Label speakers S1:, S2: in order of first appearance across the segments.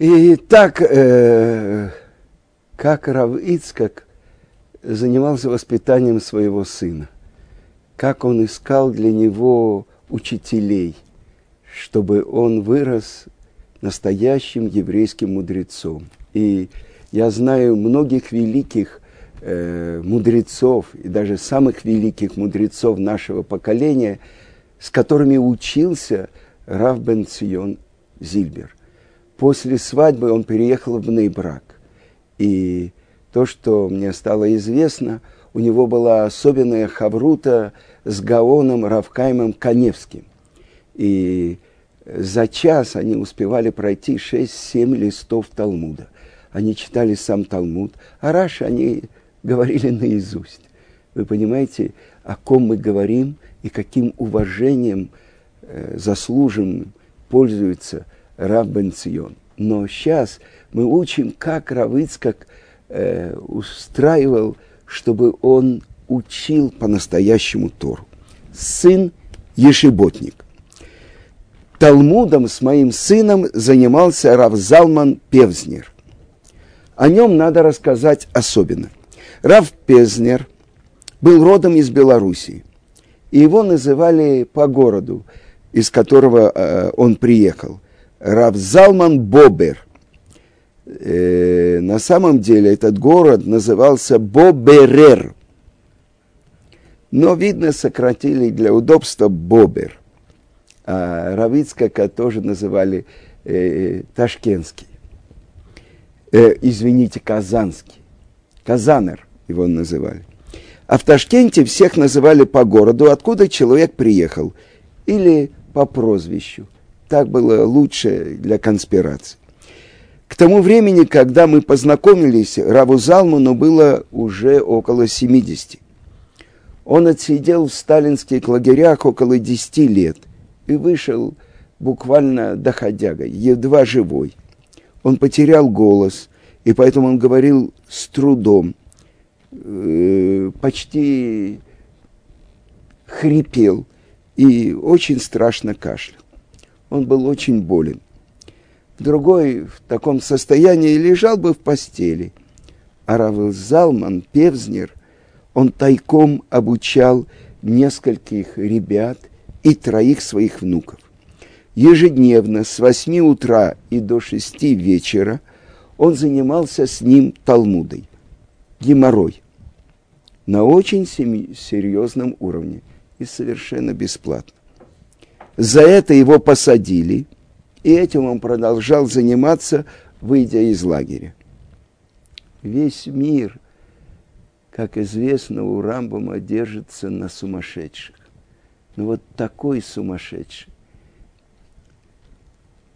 S1: И так, э, как Рав Ицкак занимался воспитанием своего сына, как он искал для него учителей, чтобы он вырос настоящим еврейским мудрецом. И я знаю многих великих э, мудрецов, и даже самых великих мудрецов нашего поколения, с которыми учился Рав Бен Цион Зильбер после свадьбы он переехал в Нейбрак. И то, что мне стало известно, у него была особенная хаврута с Гаоном Равкаймом Каневским. И за час они успевали пройти 6-7 листов Талмуда. Они читали сам Талмуд, а Раши они говорили наизусть. Вы понимаете, о ком мы говорим и каким уважением э, заслуженным пользуется – Рав Бен Цион. Но сейчас мы учим, как Равыцкак э, устраивал, чтобы он учил по-настоящему Тору. Сын Ешеботник. Талмудом с моим сыном занимался Рав Залман Певзнер. О нем надо рассказать особенно. Рав Певзнер был родом из Белоруссии. И его называли по городу, из которого э, он приехал – Равзалман Бобер. Э, на самом деле этот город назывался Боберер. Но, видно, сократили для удобства Бобер. А Равицкака тоже называли э, Ташкентский. Э, извините, Казанский. Казанер его называли. А в Ташкенте всех называли по городу, откуда человек приехал, или по прозвищу – так было лучше для конспирации. К тому времени, когда мы познакомились, Раву Залману было уже около 70. Он отсидел в сталинских лагерях около 10 лет и вышел буквально доходяга, едва живой. Он потерял голос, и поэтому он говорил с трудом, э, почти хрипел и очень страшно кашлял он был очень болен. Другой в таком состоянии лежал бы в постели. А Равел Залман, Певзнер, он тайком обучал нескольких ребят и троих своих внуков. Ежедневно с восьми утра и до шести вечера он занимался с ним Талмудой, геморрой, на очень серьезном уровне и совершенно бесплатно. За это его посадили, и этим он продолжал заниматься, выйдя из лагеря. Весь мир, как известно, у Рамбома держится на сумасшедших. Но вот такой сумасшедший,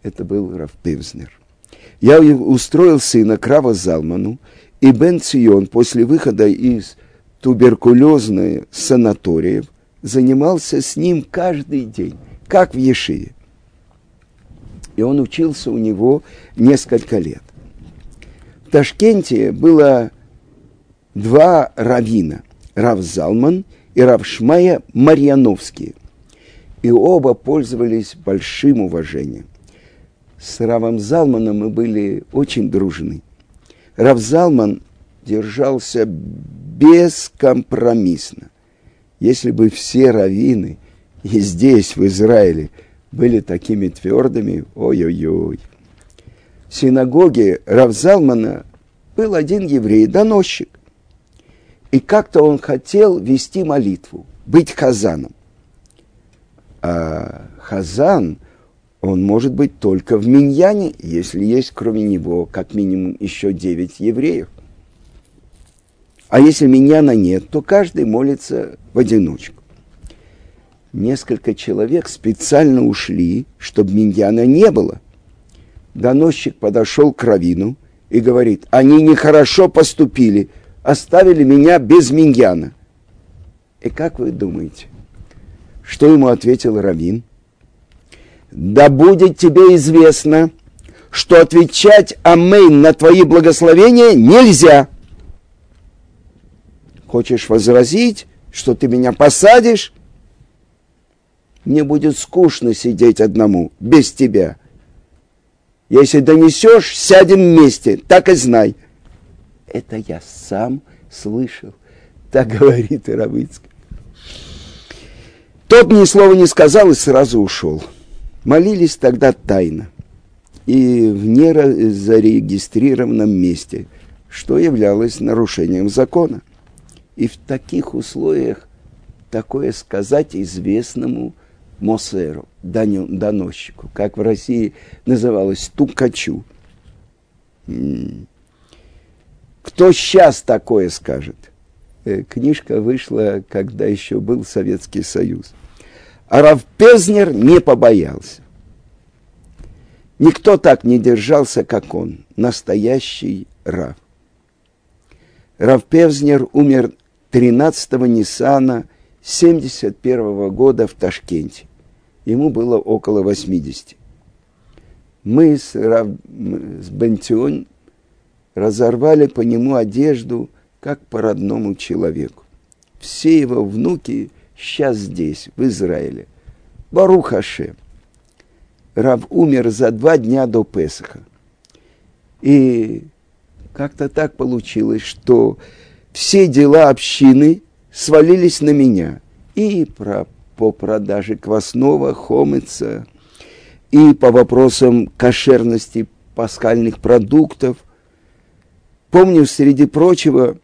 S1: это был Рафпивзнер. Я устроил сына Крава Залману, и Бен Цион после выхода из туберкулезной санатории занимался с ним каждый день как в Ешиве. И он учился у него несколько лет. В Ташкенте было два равина, Рав Залман и Рав Шмая Марьяновские. И оба пользовались большим уважением. С Равом Залманом мы были очень дружны. Рав Залман держался бескомпромиссно. Если бы все раввины – и здесь, в Израиле, были такими твердыми, ой-ой-ой. В синагоге Равзалмана был один еврей, доносчик. И как-то он хотел вести молитву, быть хазаном. А хазан, он может быть только в миньяне, если есть кроме него как минимум еще девять евреев. А если миньяна нет, то каждый молится в одиночку несколько человек специально ушли, чтобы Миньяна не было. Доносчик подошел к Равину и говорит, они нехорошо поступили, оставили меня без Миньяна. И как вы думаете, что ему ответил Равин? Да будет тебе известно, что отвечать Амейн на твои благословения нельзя. Хочешь возразить, что ты меня посадишь? Мне будет скучно сидеть одному, без тебя. Если донесешь, сядем вместе, так и знай. Это я сам слышал, так говорит Иравыцкий. Тот ни слова не сказал и сразу ушел. Молились тогда тайно и в незарегистрированном месте, что являлось нарушением закона. И в таких условиях такое сказать известному Мосеру, доносчику, как в России называлось, тукачу. Кто сейчас такое скажет? Э, книжка вышла, когда еще был Советский Союз. А Равпезнер не побоялся. Никто так не держался, как он, настоящий Рав. Равпезнер умер 13-го Ниссана 71 года в Ташкенте. Ему было около 80. Мы с, Рав, с Бентион разорвали по нему одежду, как по родному человеку. Все его внуки сейчас здесь, в Израиле. Барух. Рав умер за два дня до Песаха. И как-то так получилось, что все дела общины свалились на меня. И про, по продаже квасного, хомыца, и по вопросам кошерности пасхальных продуктов. Помню, среди прочего,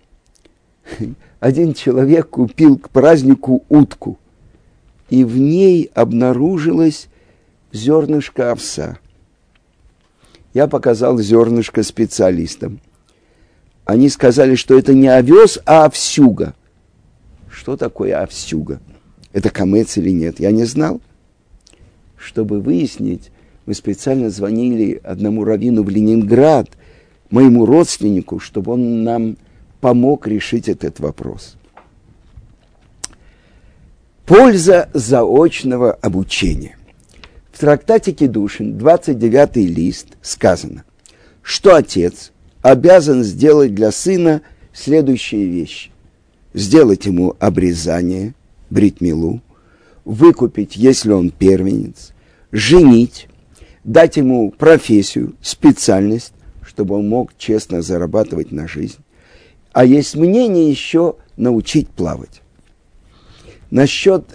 S1: один человек купил к празднику утку, и в ней обнаружилось зернышко овса. Я показал зернышко специалистам. Они сказали, что это не овес, а овсюга. Что такое овсюга? Это камец или нет? Я не знал. Чтобы выяснить, мы специально звонили одному раввину в Ленинград, моему родственнику, чтобы он нам помог решить этот вопрос. Польза заочного обучения трактате Кедушин, 29 лист, сказано, что отец обязан сделать для сына следующие вещи. Сделать ему обрезание, бритмилу, выкупить, если он первенец, женить, дать ему профессию, специальность, чтобы он мог честно зарабатывать на жизнь. А есть мнение еще научить плавать. Насчет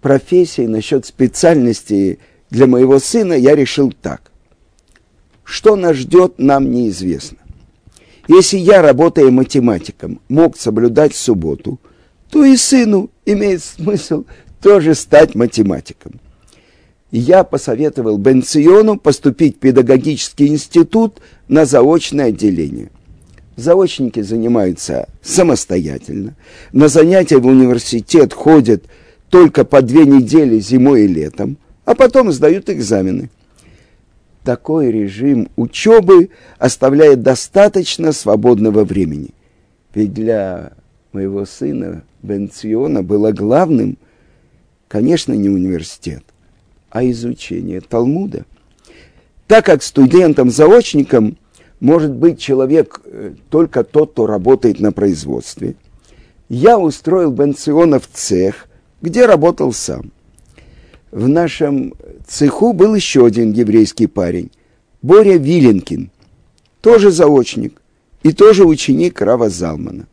S1: профессии, насчет специальности – для моего сына я решил так. Что нас ждет, нам неизвестно. Если я, работая математиком, мог соблюдать субботу, то и сыну имеет смысл тоже стать математиком. Я посоветовал Бенциону поступить в педагогический институт на заочное отделение. Заочники занимаются самостоятельно. На занятия в университет ходят только по две недели зимой и летом а потом сдают экзамены. Такой режим учебы оставляет достаточно свободного времени. Ведь для моего сына Бенциона было главным, конечно, не университет, а изучение Талмуда. Так как студентом-заочником может быть человек э, только тот, кто работает на производстве, я устроил Бенциона в цех, где работал сам – в нашем цеху был еще один еврейский парень, Боря Виленкин, тоже заочник и тоже ученик Рава Залмана.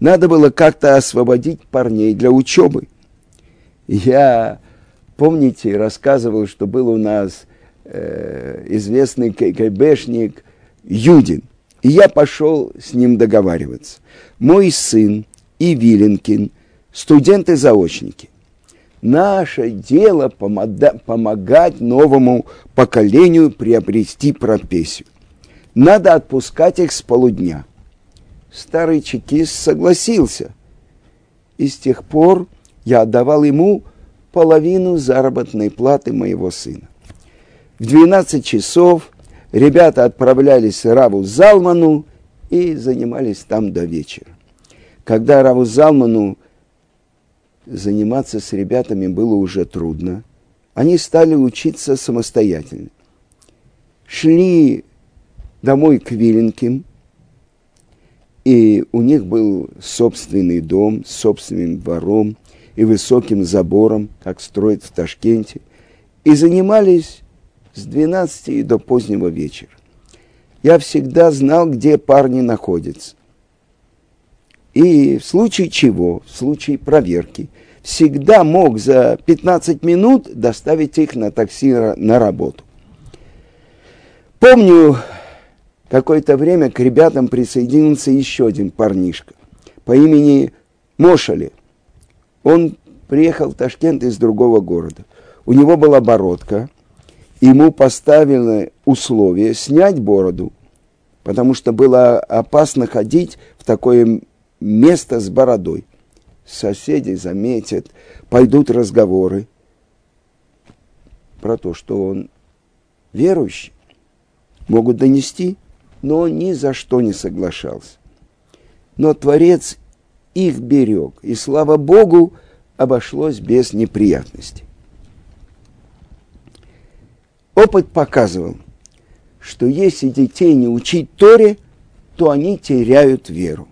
S1: Надо было как-то освободить парней для учебы. Я, помните, рассказывал, что был у нас э, известный КГБшник Юдин. И я пошел с ним договариваться. Мой сын и Виленкин – студенты-заочники. Наше дело помогать новому поколению приобрести профессию. Надо отпускать их с полудня. Старый чекист согласился. И с тех пор я отдавал ему половину заработной платы моего сына. В 12 часов ребята отправлялись Раву Залману и занимались там до вечера. Когда Раву Залману заниматься с ребятами было уже трудно. Они стали учиться самостоятельно. Шли домой к Виленким, и у них был собственный дом с собственным двором и высоким забором, как строят в Ташкенте, и занимались с 12 до позднего вечера. Я всегда знал, где парни находятся. И в случае чего, в случае проверки, всегда мог за 15 минут доставить их на такси на работу. Помню, какое-то время к ребятам присоединился еще один парнишка по имени Мошали. Он приехал в Ташкент из другого города. У него была бородка. Ему поставили условие снять бороду, потому что было опасно ходить в такое место с бородой. Соседи заметят, пойдут разговоры про то, что он верующий. Могут донести, но он ни за что не соглашался. Но Творец их берег, и слава Богу, обошлось без неприятностей. Опыт показывал, что если детей не учить Торе, то они теряют веру.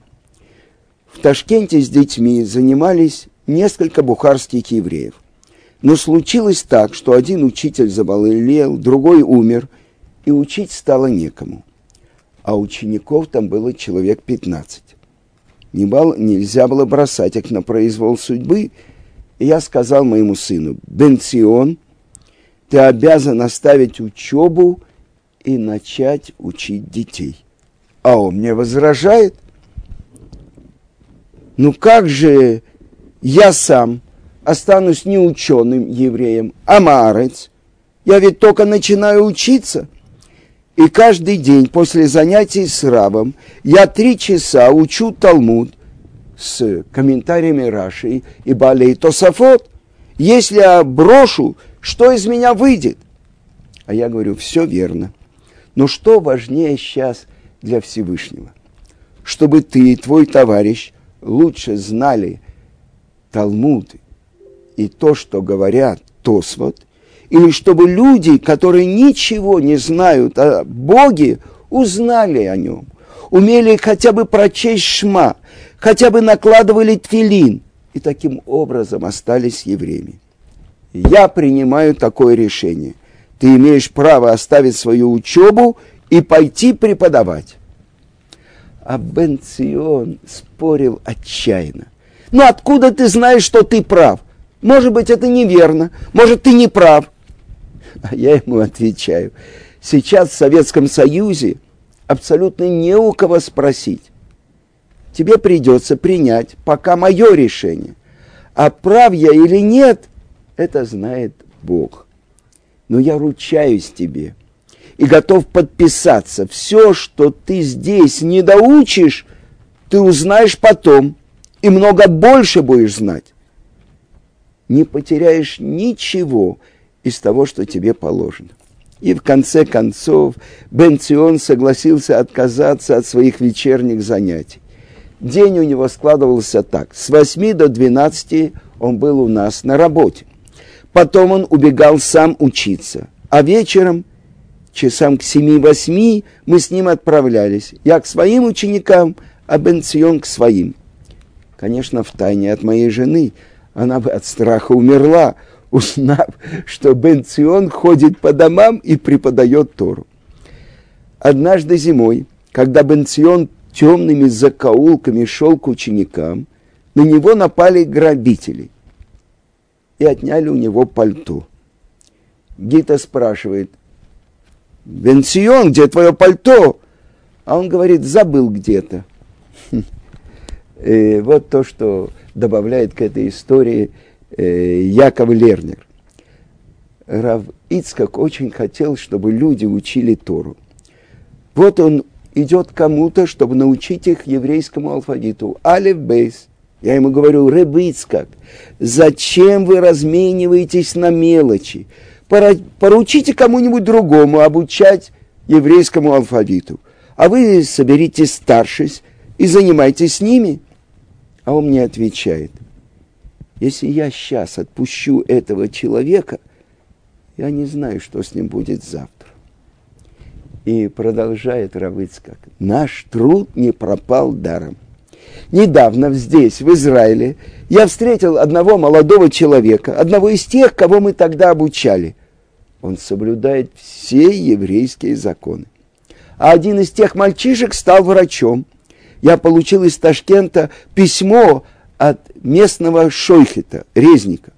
S1: В Ташкенте с детьми занимались несколько бухарских евреев. Но случилось так, что один учитель заболел, другой умер, и учить стало некому. А учеников там было человек 15. Не был, нельзя было бросать их на произвол судьбы. И я сказал моему сыну, Бенцион, ты обязан оставить учебу и начать учить детей. А он мне возражает – ну как же я сам останусь не ученым евреем, а марец? Я ведь только начинаю учиться. И каждый день после занятий с рабом я три часа учу Талмуд с комментариями Раши и Балей Тософот. Если я брошу, что из меня выйдет? А я говорю, все верно. Но что важнее сейчас для Всевышнего? Чтобы ты и твой товарищ лучше знали Талмуд и то, что говорят Тосвот, или чтобы люди, которые ничего не знают о Боге, узнали о нем, умели хотя бы прочесть Шма, хотя бы накладывали твилин, и таким образом остались евреями. Я принимаю такое решение. Ты имеешь право оставить свою учебу и пойти преподавать. А Бен Цион спорил отчаянно. Ну откуда ты знаешь, что ты прав? Может быть, это неверно, может, ты не прав. А я ему отвечаю, сейчас в Советском Союзе абсолютно не у кого спросить. Тебе придется принять пока мое решение. А прав я или нет, это знает Бог. Но я ручаюсь тебе – и готов подписаться. Все, что ты здесь не доучишь, ты узнаешь потом, и много больше будешь знать. Не потеряешь ничего из того, что тебе положено. И в конце концов Бен Цион согласился отказаться от своих вечерних занятий. День у него складывался так. С 8 до 12 он был у нас на работе. Потом он убегал сам учиться. А вечером часам к семи-восьми мы с ним отправлялись. Я к своим ученикам, а Бенцион к своим. Конечно, в тайне от моей жены. Она бы от страха умерла, узнав, что Бенцион ходит по домам и преподает Тору. Однажды зимой, когда Бенцион темными закоулками шел к ученикам, на него напали грабители и отняли у него пальто. Гита спрашивает, Бенсион, где твое пальто? А он говорит, забыл где-то. Вот то, что добавляет к этой истории э, Яков Лернер. Рав Ицкак очень хотел, чтобы люди учили Тору. Вот он идет кому-то, чтобы научить их еврейскому алфавиту. Алиф Бейс. Я ему говорю, Рэб Ицкак, зачем вы размениваетесь на мелочи? Поручите кому-нибудь другому обучать еврейскому алфавиту, а вы соберитесь старшись и занимайтесь с ними. А он мне отвечает, если я сейчас отпущу этого человека, я не знаю, что с ним будет завтра. И продолжает Равыцкак, наш труд не пропал даром. Недавно здесь, в Израиле, я встретил одного молодого человека, одного из тех, кого мы тогда обучали. Он соблюдает все еврейские законы. А один из тех мальчишек стал врачом. Я получил из Ташкента письмо от местного шойхета, резника,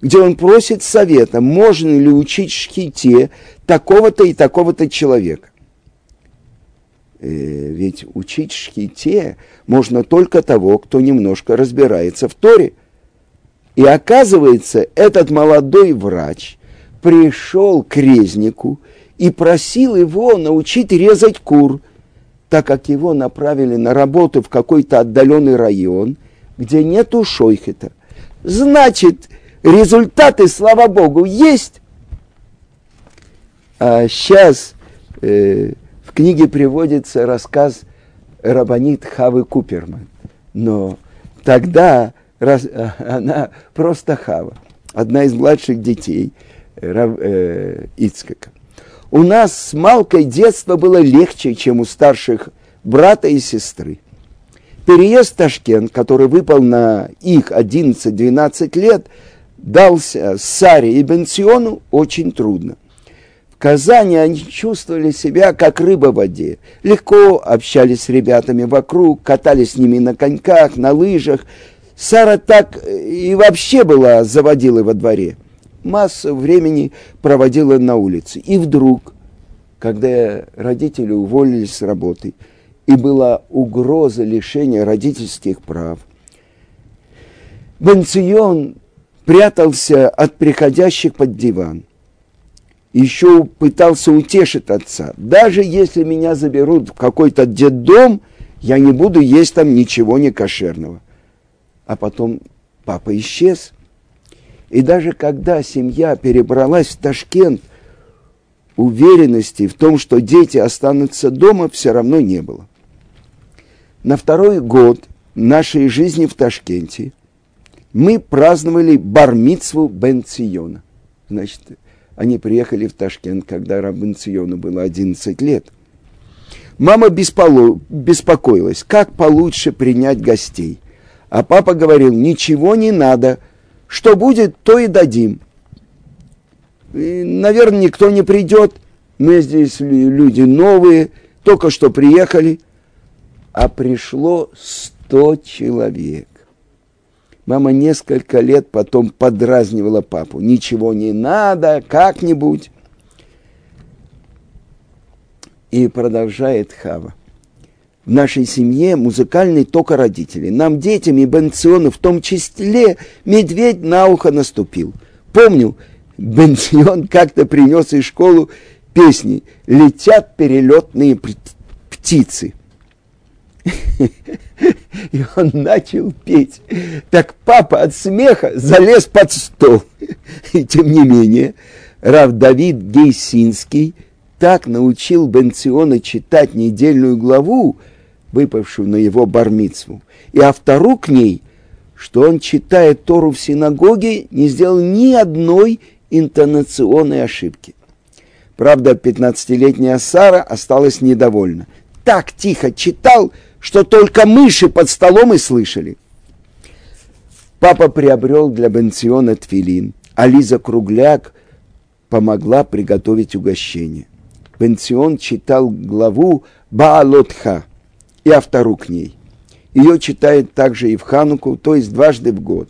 S1: где он просит совета, можно ли учить шхите такого-то и такого-то человека. Э, ведь учить шхите можно только того, кто немножко разбирается в Торе. И оказывается, этот молодой врач пришел к резнику и просил его научить резать кур, так как его направили на работу в какой-то отдаленный район, где нету шойхета. Значит, результаты, слава Богу, есть. А сейчас э, в книге приводится рассказ Рабанит Хавы Куперман. Но тогда раз, она просто Хава, одна из младших детей Рав, э, Ицкака. У нас с Малкой детство было легче, чем у старших брата и сестры. Переезд в Ташкент, который выпал на их 11-12 лет, дался Саре и Бенциону очень трудно. В Казани они чувствовали себя как рыба в воде. Легко общались с ребятами вокруг, катались с ними на коньках, на лыжах. Сара так и вообще была заводилой во дворе. Массу времени проводила на улице. И вдруг, когда родители уволились с работы, и была угроза лишения родительских прав, Бенцион прятался от приходящих под диван. Еще пытался утешить отца. Даже если меня заберут в какой-то детдом, я не буду есть там ничего некошерного. А потом папа исчез. И даже когда семья перебралась в Ташкент, уверенности в том, что дети останутся дома, все равно не было. На второй год нашей жизни в Ташкенте мы праздновали бармицву Бен Циона. Значит, они приехали в Ташкент, когда Рабин Циону было 11 лет. Мама бесполо... беспокоилась, как получше принять гостей. А папа говорил, ничего не надо, что будет, то и дадим. И, наверное, никто не придет, мы здесь люди новые, только что приехали. А пришло сто человек. Мама несколько лет потом подразнивала папу. Ничего не надо, как-нибудь. И продолжает Хава. В нашей семье музыкальный только родители. Нам, детям и Бенциону, в том числе, медведь на ухо наступил. Помню, Бенцион как-то принес из школы песни «Летят перелетные птицы». И он начал петь. Так папа от смеха залез под стол. И тем не менее, Рав Давид Гейсинский так научил Бенциона читать недельную главу, выпавшую на его бармицву, и автору к ней, что он, читая Тору в синагоге, не сделал ни одной интонационной ошибки. Правда, 15-летняя Сара осталась недовольна. Так тихо читал, что только мыши под столом и слышали. Папа приобрел для Бенциона твилин, а Лиза Кругляк помогла приготовить угощение. Бенцион читал главу Баалотха и автору к ней. Ее читает также и в Хануку, то есть дважды в год.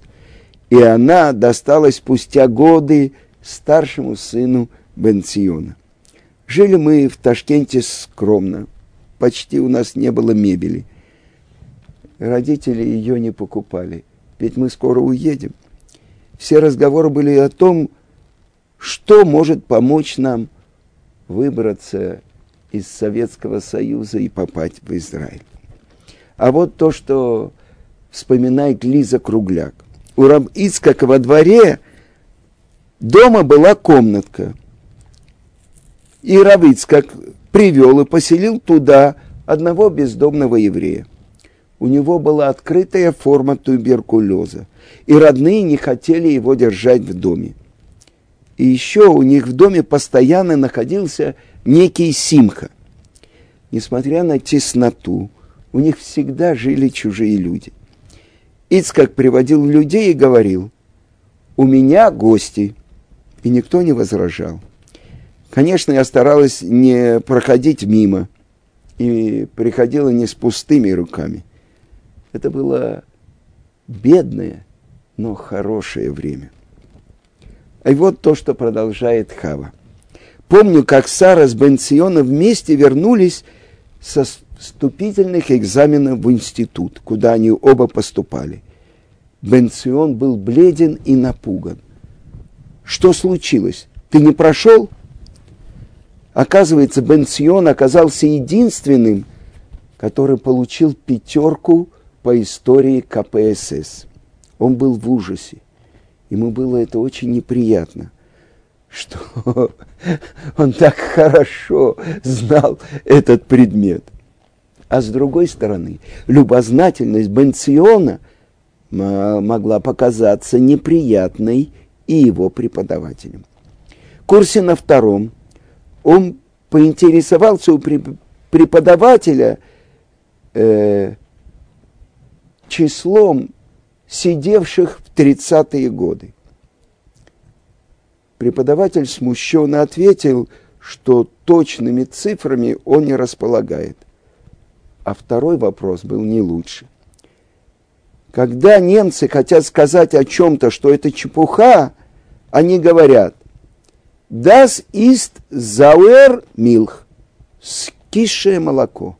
S1: И она досталась спустя годы старшему сыну Бенциона. Жили мы в Ташкенте скромно, почти у нас не было мебели. Родители ее не покупали, ведь мы скоро уедем. Все разговоры были о том, что может помочь нам выбраться из Советского Союза и попасть в Израиль. А вот то, что вспоминает Лиза Кругляк. У Раб Ицкака во дворе дома была комнатка. И Раб Ицкак привел и поселил туда одного бездомного еврея. У него была открытая форма туберкулеза, и родные не хотели его держать в доме. И еще у них в доме постоянно находился некий Симха. Несмотря на тесноту, у них всегда жили чужие люди. Ицкак приводил людей и говорил, «У меня гости», и никто не возражал. Конечно, я старалась не проходить мимо и приходила не с пустыми руками. Это было бедное, но хорошее время. И вот то, что продолжает Хава. Помню, как Сара с Бенциона вместе вернулись со вступительных экзаменов в институт, куда они оба поступали. Бенцион был бледен и напуган. Что случилось? Ты не прошел? Оказывается, Бенцион оказался единственным, который получил пятерку по истории КПСС. Он был в ужасе. Ему было это очень неприятно, что он так хорошо знал этот предмет. А с другой стороны, любознательность Бенциона могла показаться неприятной и его преподавателям. В курсе на втором он поинтересовался у преподавателя э, числом сидевших 30-е годы. Преподаватель смущенно ответил, что точными цифрами он не располагает. А второй вопрос был не лучше. Когда немцы хотят сказать о чем-то, что это чепуха, они говорят «Das ist sauer Milch» – «скисшее молоко».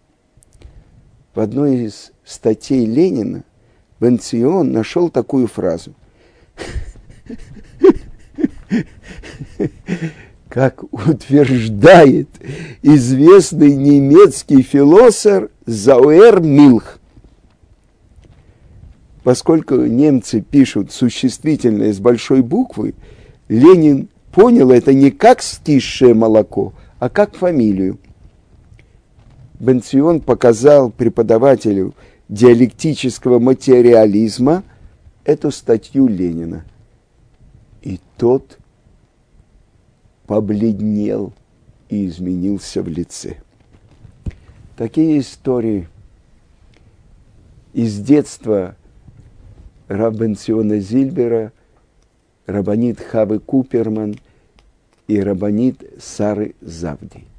S1: В одной из статей Ленина Бенцион нашел такую фразу. Как утверждает известный немецкий философ Зауэр Милх. Поскольку немцы пишут существительное с большой буквы, Ленин понял это не как стисшее молоко, а как фамилию. Бенцион показал преподавателю диалектического материализма эту статью Ленина. И тот побледнел и изменился в лице. Такие истории из детства Рабенциона Зильбера, Рабанит Хавы Куперман и Рабанит Сары Завди –